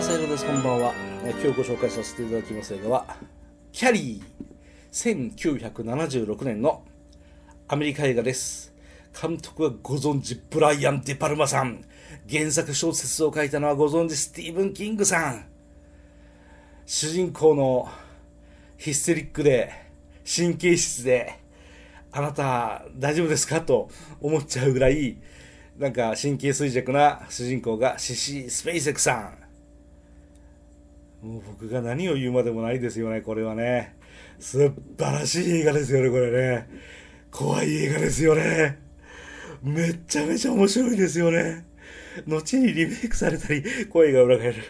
正宏ですこんばんは。今日ご紹介させていただきます映画はキャリー1976年のアメリカ映画です。監督はご存知ブライアン・デ・パルマさん。原作小説を書いたのはご存知スティーブン・キングさん。主人公のヒステリックで神経質であなた大丈夫ですか？と思っちゃうぐらいなんか神経衰弱な主人公がシシー・スペイセクさん。もう僕が何を言うまでもないですよねこれはね。素晴らしい映画ですよねこれね。怖い映画ですよね。めちゃめちゃ面白いですよね。後にリメイクされたり、声が裏返る。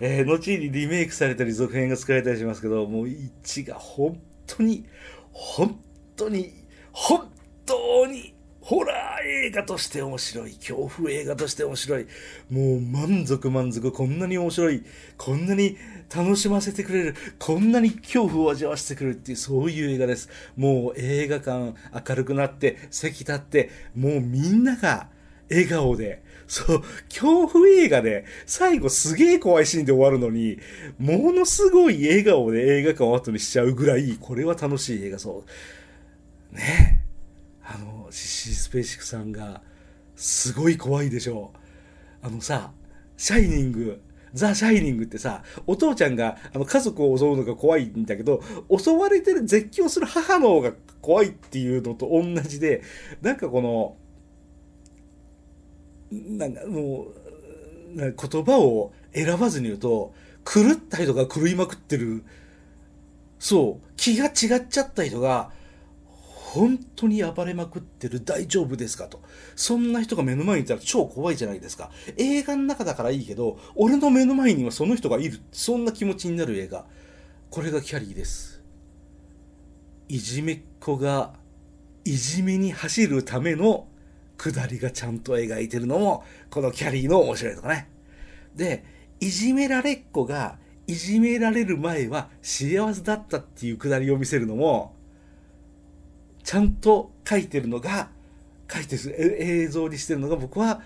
えー、後にリメイクされたり、続編が作られたりしますけど、もう1が本当に、本当に、本当に、ホラー映画として面白い。恐怖映画として面白い。もう満足満足。こんなに面白い。こんなに楽しませてくれる。こんなに恐怖を味わわせてくれるっていう、そういう映画です。もう映画館明るくなって、席立って、もうみんなが笑顔で、そう、恐怖映画で、最後すげえ怖いシーンで終わるのに、ものすごい笑顔で映画館を後にしちゃうぐらい、これは楽しい映画、そう。ねあの、シシスペーシックさんが、すごい怖いでしょう。あのさ、シャイニング、ザ・シャイニングってさ、お父ちゃんがあの家族を襲うのが怖いんだけど、襲われてる絶叫する母の方が怖いっていうのと同じで、なんかこの、なんかもう、言葉を選ばずに言うと、狂った人が狂いまくってる。そう、気が違っちゃった人が、本当に暴れまくってる大丈夫ですかと。そんな人が目の前にいたら超怖いじゃないですか。映画の中だからいいけど、俺の目の前にはその人がいる。そんな気持ちになる映画。これがキャリーです。いじめっ子が、いじめに走るための下りがちゃんと描いてるのも、このキャリーの面白いとかね。で、いじめられっ子が、いじめられる前は幸せだったっていう下りを見せるのも、ちゃんと書いてるのが、書いてる映像にしてるのが僕は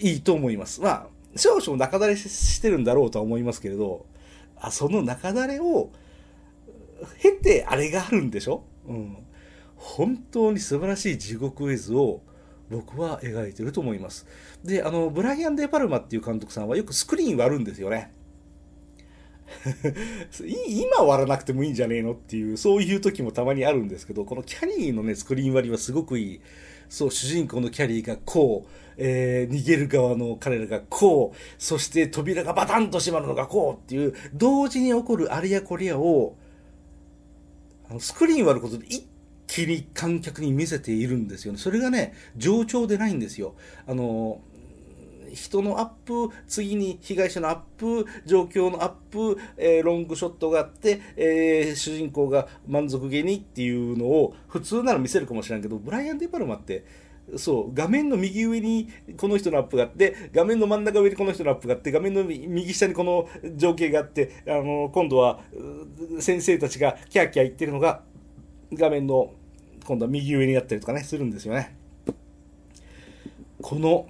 いいと思います。まあ、少々中だれしてるんだろうとは思いますけれど、あその中だれを経てあれがあるんでしょ？うん。本当に素晴らしい地獄絵図を僕は描いてると思います。で、あの、ブライアン・デ・パルマっていう監督さんはよくスクリーン割るんですよね。今割らなくてもいいんじゃねえのっていう、そういう時もたまにあるんですけど、このキャリーのね、スクリーン割りはすごくいい。そう、主人公のキャリーがこう、えー、逃げる側の彼らがこう、そして扉がバタンと閉まるのがこうっていう、同時に起こるあれやこれやを、あのスクリーン割ることで一気に観客に見せているんですよね。それがね、冗長でないんですよ。あの、人のアップ、次に被害者のアップ、状況のアップ、えー、ロングショットがあって、えー、主人公が満足げにっていうのを普通なら見せるかもしれないけど、ブライアン・デ・パルマって、そう、画面の右上にこの人のアップがあって、画面の真ん中上にこの人のアップがあって、画面の右下にこの情景があって、あの、今度は先生たちがキャーキャー言ってるのが、画面の今度は右上になったりとかね、するんですよね。この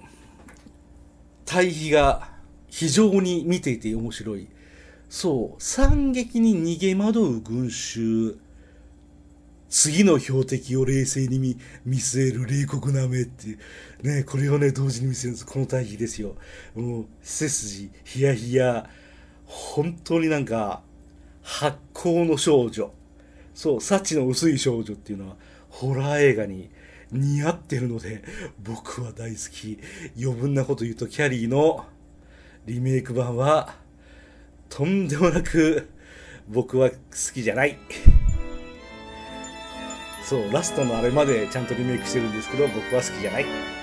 対比が非常に見ていて面白い。そう、惨劇に逃げ惑う群衆。次の標的を冷静に見見据える冷酷な目っていう。ね、これをね、同時に見せるんです。この対比ですよ。もう、背筋、ヒヤヒヤ。本当になんか、発光の少女。そう、幸の薄い少女っていうのは、ホラー映画に似合ってるので、僕は大好き。余分なこと言うと、キャリーのリメイク版は、とんでもなく、僕は好きじゃない。そう、ラストのあれまでちゃんとリメイクしてるんですけど、僕は好きじゃない。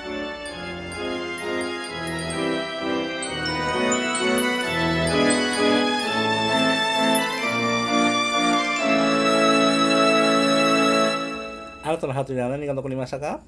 あなたのハートには何が残りましたか？